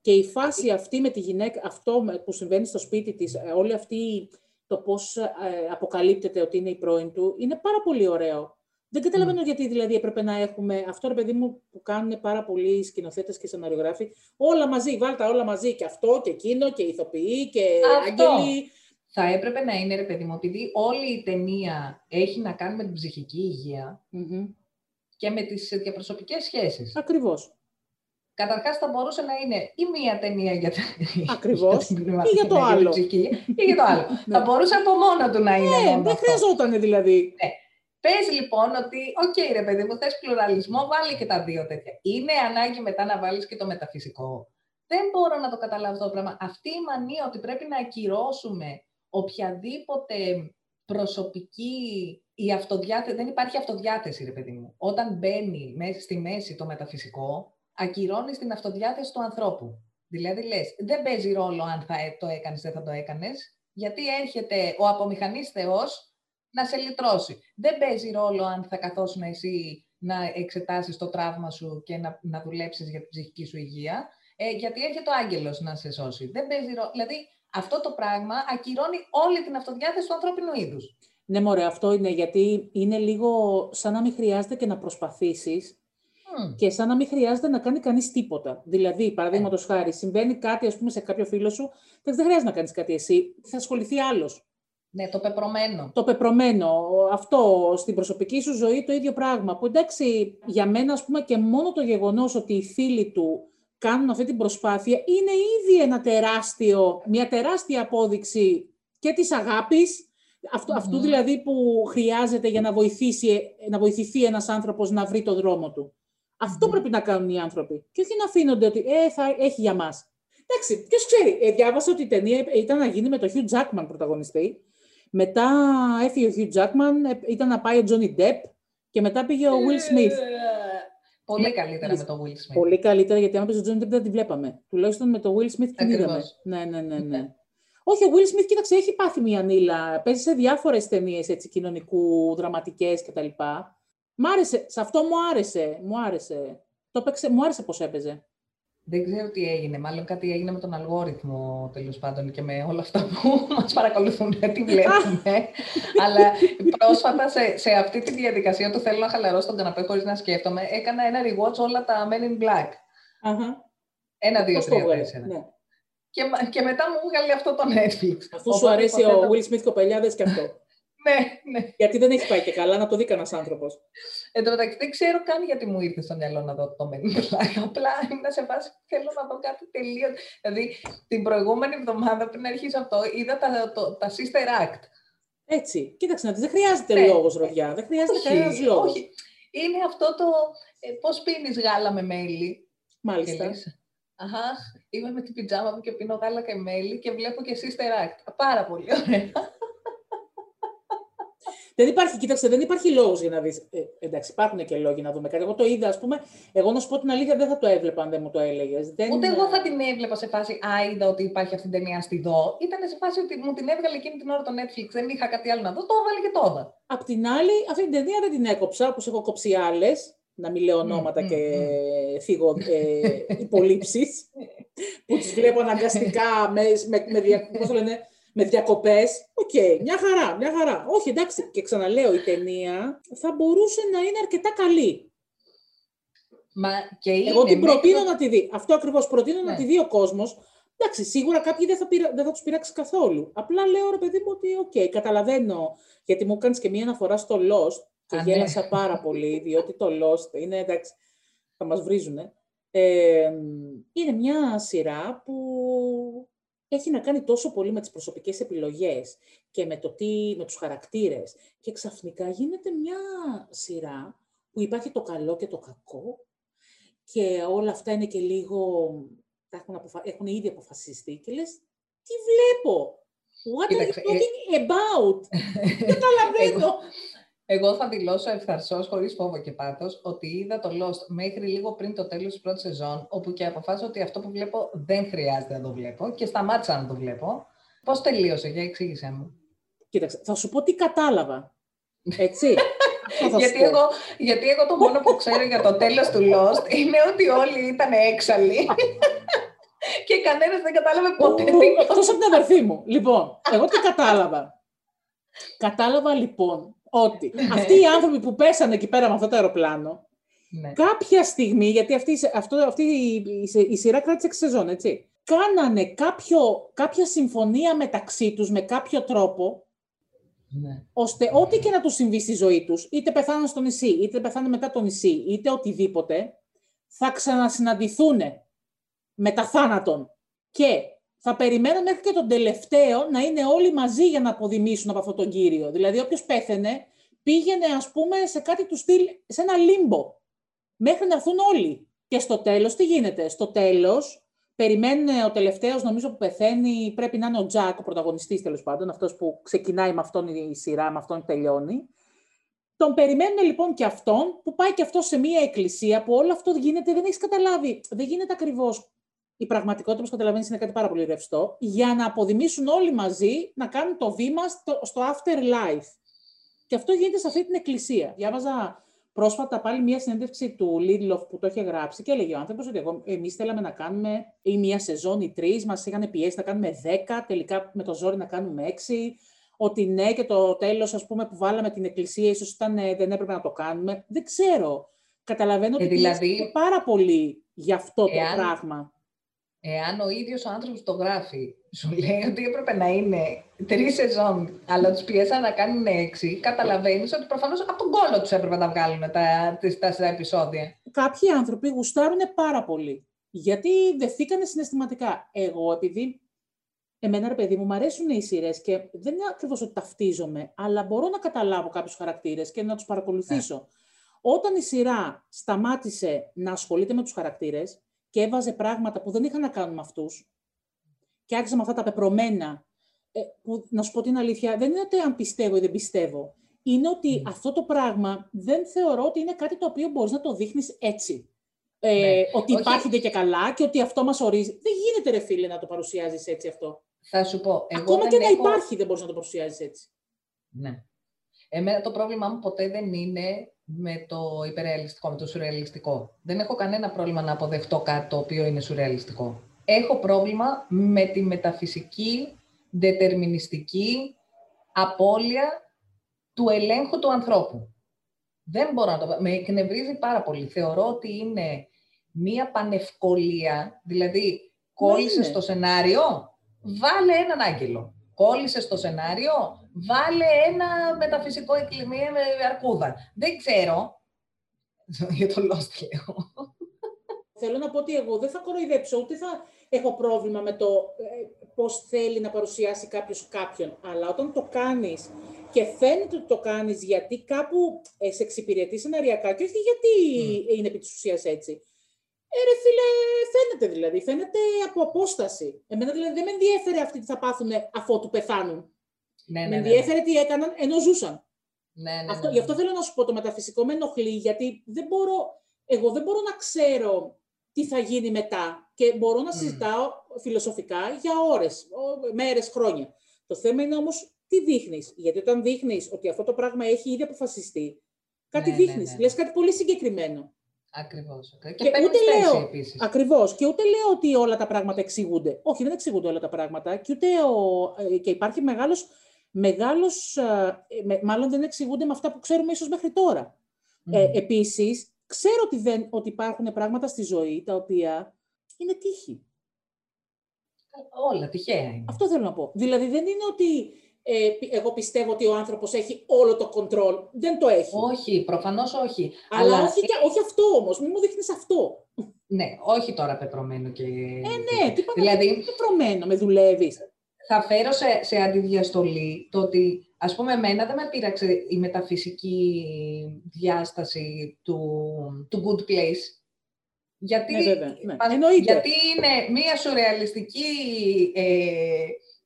Και η φάση αυτή με τη γυναίκα, αυτό που συμβαίνει στο σπίτι της, ε, όλη αυτή το πώς ε, αποκαλύπτεται ότι είναι η πρώην του, είναι πάρα πολύ ωραίο. Δεν καταλαβαίνω γιατί δηλαδή έπρεπε να έχουμε αυτό ρε παιδί μου που κάνουν πάρα πολλοί σκηνοθέτες και σεναριογράφοι. Όλα μαζί, βάλτε όλα μαζί. Και αυτό και εκείνο και ηθοποιοί και αυτό. άγγελοι. Θα έπρεπε να είναι ρε παιδί μου, επειδή όλη η ταινία έχει να κάνει με την ψυχική και με τις διαπροσωπικές σχέσεις. Ακριβώς. Καταρχάς θα μπορούσε να είναι ή μία ταινία για, Ακριβώς. ή για το άλλο. ή για το άλλο. Ναι. θα μπορούσε από μόνο του να είναι ναι, μόνο δεν χρειαζόταν δηλαδή. Ναι. Πες λοιπόν ότι, OK okay, ρε παιδί μου, θες πλουραλισμό, βάλε και τα δύο τέτοια. Είναι ανάγκη μετά να βάλεις και το μεταφυσικό. Δεν μπορώ να το καταλάβω αυτό το πράγμα. Αυτή η μανία ότι πρέπει να ακυρώσουμε οποιαδήποτε προσωπική η αυτοδιάθεση, δεν υπάρχει αυτοδιάθεση, ρε παιδί μου. Όταν μπαίνει μέσα στη μέση το μεταφυσικό, ακυρώνεις την αυτοδιάθεση του ανθρώπου. Δηλαδή λες, δεν παίζει ρόλο αν θα το έκανες δεν θα το έκανες, γιατί έρχεται ο απομηχανής Θεός να σε λυτρώσει. Δεν παίζει ρόλο αν θα καθόσουν εσύ να εξετάσεις το τραύμα σου και να, να δουλέψεις για την ψυχική σου υγεία, ε, γιατί έρχεται ο άγγελος να σε σώσει. Δεν παίζει ρόλο. Δηλαδή, αυτό το πράγμα ακυρώνει όλη την αυτοδιάθεση του ανθρώπινου είδους. Ναι, μωρέ, αυτό είναι γιατί είναι λίγο σαν να μην χρειάζεται και να προσπαθήσεις και σαν να μην χρειάζεται να κάνει κανείς τίποτα. Δηλαδή, παραδείγματος yeah. χάρη, συμβαίνει κάτι ας πούμε, σε κάποιο φίλο σου, δεν χρειάζεται να κάνεις κάτι εσύ, θα ασχοληθεί άλλος. Ναι, το πεπρωμένο. Το πεπρωμένο. Αυτό στην προσωπική σου ζωή το ίδιο πράγμα. Που εντάξει, για μένα, ας πούμε, και μόνο το γεγονός ότι οι φίλοι του κάνουν αυτή την προσπάθεια είναι ήδη ένα τεράστιο, μια τεράστια απόδειξη και της αγάπης αυτού, αυτού δηλαδή που χρειάζεται για να, βοηθήσει, να βοηθηθεί ένας άνθρωπος να βρει το δρόμο του. Αυτό πρέπει να κάνουν οι άνθρωποι. Και όχι να αφήνονται ότι ε, θα έχει για μας. Εντάξει, ποιος ξέρει. Ε, διάβασα ότι η ταινία ήταν να γίνει με τον Hugh Jackman πρωταγωνιστή. Μετά έφυγε ο Hugh Jackman, ε, ήταν να πάει ο Johnny Depp και μετά πήγε ο Will Smith. Πολύ ναι, καλύτερα με τον Will Smith. Πολύ καλύτερα, γιατί αν πήγε ο Johnny Depp δεν τη βλέπαμε. Τουλάχιστον με τον Will Smith την είδαμε. Ναι, ναι, ναι, ναι. Όχι, ο Will Smith, κοίταξε, έχει πάθει μια νύλα. Παίζει σε διάφορες ταινίες κοινωνικού, δραματικές κτλ. Μ' άρεσε, σε αυτό μου άρεσε, μου άρεσε. Το παίξε, μου άρεσε πώς έπαιζε. Δεν ξέρω τι έγινε. Μάλλον κάτι έγινε με τον αλγόριθμο τέλος πάντων και με όλα αυτά που μας παρακολουθούν, τι βλέπουμε. Αλλά πρόσφατα σε, σε αυτή τη διαδικασία του θέλω να χαλαρώσω τον καναπέ χωρίς να σκέφτομαι, έκανα ένα rewatch όλα τα Men in Black. uh Ένα, δύο, τρία, τέσσερα. Ναι. Και, και μετά μου βγάλει αυτό το Netflix. Αφού σου αρέσει ο Will Smith κοπελιάδες και αυτό. Ναι, ναι. Γιατί δεν έχει πάει και καλά να το δει κανένας άνθρωπος. Εν τω μεταξύ, δεν ξέρω καν γιατί μου ήρθε στο μυαλό να δω το Men Απλά είναι σε φάση θέλω να δω κάτι τελείω. Δηλαδή, την προηγούμενη εβδομάδα πριν αρχίσει αυτό, είδα τα, το, τα Sister Act. Έτσι. Κοίταξε να δεις, δεν χρειάζεται ναι. λόγος, Ροδιά. Δεν χρειάζεται κανένας λόγος. Όχι. Είναι αυτό το ε, πώς πίνεις γάλα με μέλι. Μάλιστα. Αχ, είμαι με την πιτζάμα μου και πίνω γάλα και μέλι και βλέπω και Sister Act. Πάρα πολύ ωραία. Δεν υπάρχει, κοίταξε, δεν υπάρχει λόγος για να δεις. Ε, εντάξει, υπάρχουν και λόγοι να δούμε κάτι. Εγώ το είδα, ας πούμε. Εγώ να σου πω την αλήθεια, δεν θα το έβλεπα αν δεν μου το έλεγες. Δεν... Ούτε εγώ θα την έβλεπα σε φάση. Α, είδα ότι υπάρχει αυτή την ταινία στη δω. Ήταν σε φάση ότι μου την έβγαλε εκείνη την ώρα το Netflix. Δεν είχα κάτι άλλο να δω. Το έβαλε και το είδα. Απ' την άλλη, αυτή την ταινία δεν την έκοψα, όπως έχω κόψει άλλες. Να μην λέω ονόματα μμ, και μμ, θίγω ε, υπολήψεις. που τις βλέπω αναγκαστικά με, με, με, με, λένε, με διακοπές. OK, okay, μια χαρά, μια χαρά. Όχι, εντάξει, και ξαναλέω, η ταινία θα μπορούσε να είναι αρκετά καλή. Μα και είναι, Εγώ την προτείνω να τη δει. Αυτό ακριβώς προτείνω να ναι. τη δει ο κόσμος. Εντάξει, σίγουρα κάποιοι δεν θα, πειρα... δεν θα τους πειράξει καθόλου. Απλά λέω ρε παιδί μου ότι, OK, okay, καταλαβαίνω. Γιατί μου κάνεις και μία αναφορά στο Lost και Α, ναι. γέλασα πάρα πολύ, διότι το Lost είναι εντάξει, θα μας βρίζουν. Ε, είναι μια σειρά που έχει να κάνει τόσο πολύ με τις προσωπικές επιλογές και με, το τι, με τους χαρακτήρες. Και ξαφνικά γίνεται μια σειρά που υπάρχει το καλό και το κακό και όλα αυτά είναι και λίγο... έχουν, αποφα... έχουν ήδη αποφασιστεί και λες, τι βλέπω, what are you ε, talking about, δεν καταλαβαίνω. Εγώ θα δηλώσω ευθαρσώ, χωρίς φόβο και πάθος, ότι είδα το Lost μέχρι λίγο πριν το τέλος της πρώτης σεζόν, όπου και αποφάσισα ότι αυτό που βλέπω δεν χρειάζεται να το βλέπω και σταμάτησα να το βλέπω. Πώς τελείωσε, για εξήγησέ μου. Κοίταξε, θα σου πω τι κατάλαβα. Έτσι. γιατί, εγώ, γιατί εγώ το μόνο που ξέρω για το τέλος του Lost είναι ότι όλοι ήταν έξαλλοι. και κανένας δεν κατάλαβε ποτέ τι. Εκτός από την αδερφή μου. Λοιπόν, εγώ τι κατάλαβα. Κατάλαβα λοιπόν ότι αυτοί οι άνθρωποι που πέσανε εκεί πέρα με αυτό το αεροπλάνο, ναι. κάποια στιγμή, γιατί αυτή, αυτό, αυτή η, η, η σειρά κράτησε 6 σεζόν, έτσι, κάνανε κάποιο, κάποια συμφωνία μεταξύ τους με κάποιο τρόπο, ναι. ώστε ό,τι και να τους συμβεί στη ζωή τους, είτε πεθάνουν στο νησί, είτε πεθάνουν μετά το νησί, είτε οτιδήποτε, θα ξανασυναντηθούν μετά θάνατον. Και θα περιμένουν μέχρι και τον τελευταίο να είναι όλοι μαζί για να αποδημήσουν από αυτόν τον κύριο. Δηλαδή, όποιος πέθαινε, πήγαινε, ας πούμε, σε κάτι του στυλ, σε ένα λίμπο, μέχρι να έρθουν όλοι. Και στο τέλος, τι γίνεται; Στο τέλος, περιμένουν ο τελευταίος, νομίζω που πεθαίνει, πρέπει να είναι ο Τζακ, ο πρωταγωνιστής τέλος πάντων, αυτός που ξεκινάει με αυτόν η σειρά, με αυτόν τελειώνει. Τον περιμένουν λοιπόν και αυτόν, που πάει και αυτός σε μία εκκλησία, που όλο αυτό γίνεται, δεν έχεις καταλάβει. Δεν γίνεται ακριβώς η πραγματικότητα, όπως καταλαβαίνεις, είναι κάτι πάρα πολύ ρευστό, για να αποδημήσουν όλοι μαζί να κάνουν το βήμα στο, στο afterlife. Και αυτό γίνεται σε αυτή την εκκλησία. Διάβαζα πρόσφατα πάλι μία συνέντευξη του Λίτλοφ που το είχε γράψει και έλεγε ο άνθρωπος ότι εμείς θέλαμε να κάνουμε ή μία σεζόν ή τρεις, μας είχαν πιέσει να κάνουμε δέκα, τελικά με το ζόρι να κάνουμε έξι. Ότι ναι, και το τέλος, ας πούμε, που βάλαμε την εκκλησία, ίσως ε, δεν έπρεπε να το κάνουμε. Δεν ξέρω. Καταλαβαίνω ε, ότι δηλαδή, πάρα πολύ για αυτό το πράγμα. Εάν ο ίδιος ο άνθρωπος το γράφει, σου λέει ότι έπρεπε να είναι τρεις σεζόν, αλλά τους πιέσαν να κάνουν έξι, καταλαβαίνεις ότι προφανώς από τον κόλλο τους έπρεπε να βγάλουν τα τέσσερα επεισόδια. Κάποιοι άνθρωποι γουστάρουν πάρα πολύ. Γιατί δεθήκανε συναισθηματικά. Εγώ, επειδή εμένα ρε παιδί μου, μου αρέσουν οι σειρές και δεν είναι ακριβώς ότι ταυτίζομαι, αλλά μπορώ να καταλάβω κάποιους χαρακτήρες και να τους παρακολουθήσω. Ναι. Όταν η σειρά σταμάτησε να ασχολείται με τους χαρακτήρες, και έβαζε πράγματα που δεν είχαν να κάνουν με αυτούς. Και άρχισε με αυτά τα πεπρωμένα. Ε, που, να σου πω την αλήθεια, δεν είναι ότι αν πιστεύω ή δεν πιστεύω. Είναι ότι mm. αυτό το πράγμα δεν θεωρώ ότι είναι κάτι το οποίο μπορείς να το δείχνεις έτσι. Ε, ναι. Ότι Όχι. υπάρχετε και καλά και ότι αυτό μας ορίζει. Δεν γίνεται, ρε φίλε, να το παρουσιάζεις έτσι αυτό. Θα σου πω. Εγώ Ακόμα και να υπάρχει, δεν μπορείς να το παρουσιάζεις έτσι. Ναι. Εμένα το πρόβλημά μου ποτέ δεν είναι με το υπερρεαλιστικό, με το σουρεαλιστικό. Δεν έχω κανένα πρόβλημα να αποδεχτώ κάτι το οποίο είναι σουρεαλιστικό. Έχω πρόβλημα με τη μεταφυσική, δετερμινιστική απώλεια του ελέγχου του ανθρώπου. Δεν μπορώ να το Με εκνευρίζει πάρα πολύ. Θεωρώ ότι είναι μία πανευκολία, δηλαδή κόλλησες στο σενάριο, βάλε έναν άγγελο. Κόλλησες στο σενάριο, βάλε ένα μεταφυσικό εκκλημία με αρκούδα. Δεν ξέρω. Για το Lost λέω. Θέλω να πω ότι εγώ δεν θα κοροϊδέψω, ούτε θα έχω πρόβλημα με το ε, πώς θέλει να παρουσιάσει κάποιος κάποιον. Αλλά όταν το κάνεις και φαίνεται ότι το κάνεις γιατί κάπου ε, σε εξυπηρετεί σεναριακά και όχι γιατί mm. είναι επί της ουσίας έτσι. Ε, ρε φίλε, φαίνεται δηλαδή, φαίνεται από απόσταση. Εμένα δηλαδή δεν με ενδιαφέρει αυτοί τι θα πάθουν αφού πεθάνουν. Ναι, ναι, με ναι, ενδιαφέρει ναι. τι έκαναν ενώ ζούσαν. Ναι, ναι, αυτό, ναι, Γι' αυτό θέλω να σου πω το μεταφυσικό με ενοχλεί, γιατί δεν μπορώ, εγώ δεν μπορώ να ξέρω τι θα γίνει μετά και μπορώ να συζητάω φιλοσοφικά για ώρες, μέρες, χρόνια. Το θέμα είναι όμως τι δείχνεις, γιατί όταν δείχνεις ότι αυτό το πράγμα έχει ήδη αποφασιστεί, κάτι ναι, δείχνεις, λες κάτι πολύ συγκεκριμένο. Ακριβώς. Και, και ούτε λέω, επίσης. Ακριβώς. Και ούτε λέω ότι όλα τα πράγματα εξηγούνται. Όχι, δεν εξηγούνται όλα τα πράγματα. Και, ούτε ο, ε, και υπάρχει μεγάλος μεγάλος, ε, μάλλον δεν εξηγούνται με αυτά που ξέρουμε ίσως μέχρι τώρα. Mm. Ε, επίσης, ξέρω ότι, δεν, ότι υπάρχουν πράγματα στη ζωή τα οποία είναι τύχη. Όλα τυχαία είναι. Αυτό θέλω να πω. Δηλαδή δεν είναι ότι ε, εγώ πιστεύω ότι ο άνθρωπος έχει όλο το κοντρόλ. Δεν το έχει. Όχι, προφανώς όχι. Αλλά, Αλλά... Όχι, όχι αυτό όμως. Μην μου δείχνεις αυτό. Ναι, όχι τώρα πεπρωμένο και... Ε, ναι, τι δηλαδή... πεπρωμένο, με δουλεύεις θα φέρω σε, σε αντιδιαστολή το ότι, ας πούμε, εμένα δεν με πείραξε η μεταφυσική διάσταση του, του Good Place. Γιατί, ναι, βέβαια, ναι. γιατί είναι μία σουρεαλιστική ε,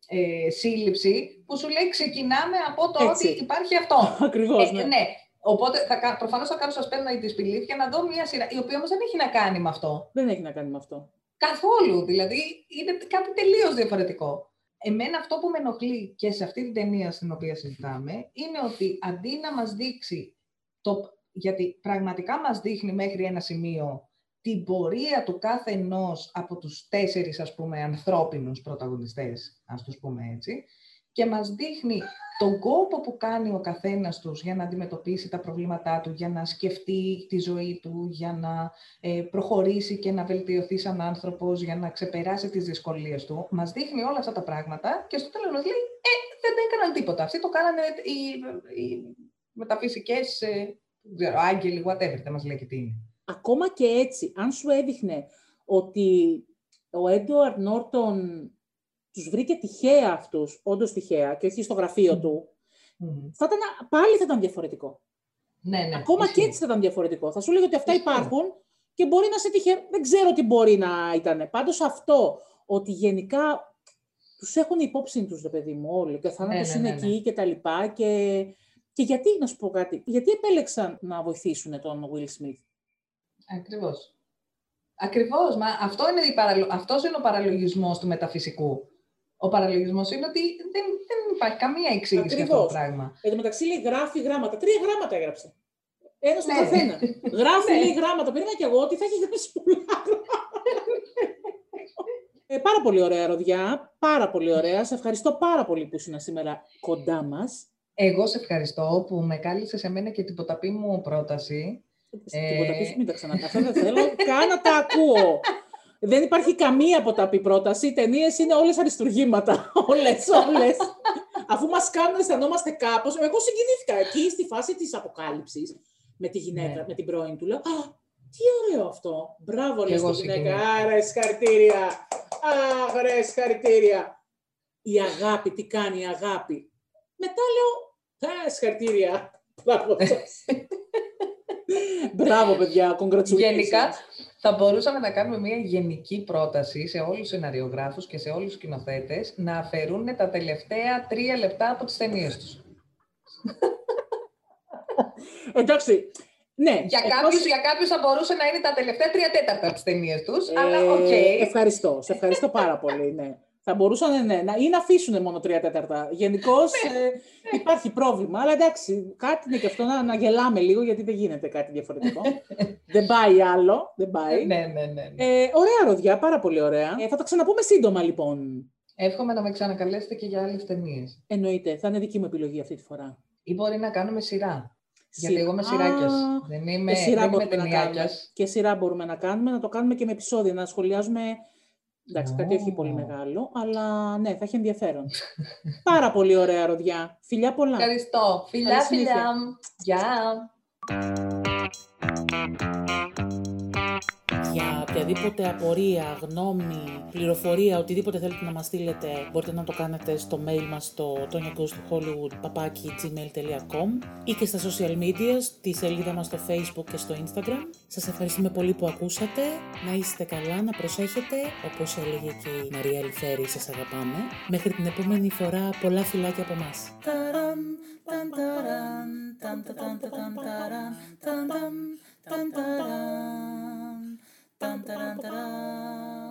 ε, σύλληψη που σου λέει ξεκινάμε από το ότι υπάρχει αυτό. Ακριβώς, ναι. Ε, ναι. Οπότε θα, προφανώς θα κάνω σας παίρνω η της για να δω μία σειρά, η οποία όμως δεν έχει να κάνει με αυτό. Δεν έχει να κάνει με αυτό. Καθόλου, δηλαδή είναι κάτι τελείως διαφορετικό. Εμένα αυτό που με ενοχλεί και σε αυτή την ταινία στην οποία συζητάμε είναι ότι αντί να μας δείξει, το, γιατί πραγματικά μας δείχνει μέχρι ένα σημείο την πορεία του κάθε ενός από τους τέσσερις ας πούμε ανθρώπινους πρωταγωνιστές, ας τους πούμε έτσι, και μας δείχνει τον κόπο που κάνει ο καθένας τους για να αντιμετωπίσει τα προβλήματά του, για να σκεφτεί τη ζωή του, για να ε, προχωρήσει και να βελτιωθεί σαν άνθρωπος, για να ξεπεράσει τις δυσκολίες του, μας δείχνει όλα αυτά τα πράγματα και στο τέλος λέει, ε, δεν έκαναν τίποτα. Αυτοί το κάνανε οι, οι μεταφυσικές, ε, ξέρω, άγγελοι, whatever, δεν μας λέει και τι είναι. Ακόμα και έτσι, αν σου έδειχνε ότι ο Έντουαρντ Νόρτον τους βρήκε τυχαία αυτούς, όντως τυχαία, και όχι στο γραφείο του, θα ήταν, πάλι θα ήταν διαφορετικό. Ναι, ναι, Ακόμα και έτσι θα ήταν διαφορετικό. Θα σου λέγει ότι αυτά υπάρχουν και μπορεί να σε τυχαίο. Δεν ξέρω τι μπορεί να ήταν. Πάντως αυτό, ότι γενικά τους έχουν υπόψη τους, ρε παιδί μου, όλοι, και ο θάνατος ναι, ναι, είναι ναι, εκεί και τα λοιπά. Και, και γιατί, να σου πω κάτι, γιατί επέλεξαν να βοηθήσουν τον Will Smith; Ακριβώς. Ακριβώς. Μα αυτό είναι, η παραλο... αυτός είναι ο παραλογισμός του μεταφυσικού. Ο παραλογισμός είναι ότι δεν, δεν υπάρχει καμία εξήγηση για αυτό το πράγμα. Εν τω μεταξύ λέει γράφει γράμματα. Τρία γράμματα έγραψε. Ένας στον ναι. καθένα. γράφει ναι. λέει γράμματα. Περίμενα και εγώ ότι θα έχεις γράψει πολλά ε, πάρα πολύ ωραία, Ροδιά. Πάρα πολύ ωραία. Σε ευχαριστώ πάρα πολύ που ήσουν σήμερα κοντά μας. Εγώ σε ευχαριστώ που με κάλεσε σε μένα και την ποταπή μου πρόταση. Την ποταπή σου μην τα ξανακαθώ, δεν θέλω καν να τα ακούω. Δεν υπάρχει καμία από τα πρόταση. Οι ταινίες είναι όλες αριστουργήματα. Όλες, όλες. Αφού μας κάνουν αισθανόμαστε κάπως. Εγώ συγκινήθηκα εκεί στη φάση της αποκάλυψης με τη γυναίκα, ναι. με την πρώην του. Λέω Α, τι ωραίο αυτό. Μπράβο, λες τη γυναίκα. Άρα, συγχαρητήρια. Αχ, ρε, συγχαρητήρια. Η αγάπη, τι κάνει η αγάπη. Μετά λέω, Α, συγχαρητήρια. Μπράβο, Μπράβο, παιδιά, congratulations. Γενικά, θα μπορούσαμε να κάνουμε μια γενική πρόταση σε όλους τους σεναριογράφους και σε όλους τους σκηνοθέτες να αφαιρούν τα τελευταία τρία λεπτά από τις ταινίες τους. Εντάξει, ναι. Για, κάποιους, για κάποιους θα μπορούσε να είναι τα τελευταία τρία τέταρτα από τις ταινίες τους, ε, αλλά OK. Okay. Ευχαριστώ, σε ευχαριστώ πάρα πολύ, ναι. Θα μπορούσαν ναι, να, ή να αφήσουν μόνο τρία τέταρτα. Γενικώς ναι, ε, ναι. υπάρχει πρόβλημα, αλλά εντάξει, κάτι είναι και αυτό να, να γελάμε λίγο, γιατί δεν γίνεται κάτι διαφορετικό. δεν πάει άλλο. Δεν πάει. Ναι, ναι, ναι. Ε, ωραία ροδιά, πάρα πολύ ωραία. Ε, θα τα ξαναπούμε σύντομα, λοιπόν. Εύχομαι να με ξανακαλέσετε και για άλλες ταινίες. Εννοείται. Θα είναι δική μου επιλογή αυτή τη φορά. Ή μπορεί να κάνουμε σειρά. Γιατί εγώ είμαι σειράκιας. Δεν είμαι, και σειρά δεν είμαι Και σειρά μπορούμε να κάνουμε, να το κάνουμε και με επεισόδια, να σχολιάζουμε Εντάξει, κάτι όχι πολύ μεγάλο, αλλά ναι, θα έχει ενδιαφέρον. Πάρα πολύ ωραία ροδιά. Φιλιά πολλά. Ευχαριστώ. Φιλιά, φιλιά. Γεια. Για οποιαδήποτε απορία, γνώμη, πληροφορία, οτιδήποτε θέλετε να μας στείλετε, μπορείτε να το κάνετε στο mail μας στο tonyaghosthollywood.gmail.com ή και στα social media, στη σελίδα μας στο facebook και στο instagram. Σας ευχαριστούμε πολύ που ακούσατε. Να είστε καλά, να προσέχετε. Όπως έλεγε και η Μαρία Ελφέρη, σας αγαπάμε. Μέχρι την επόμενη φορά, πολλά φιλάκια από εμάς. タンタランタラン。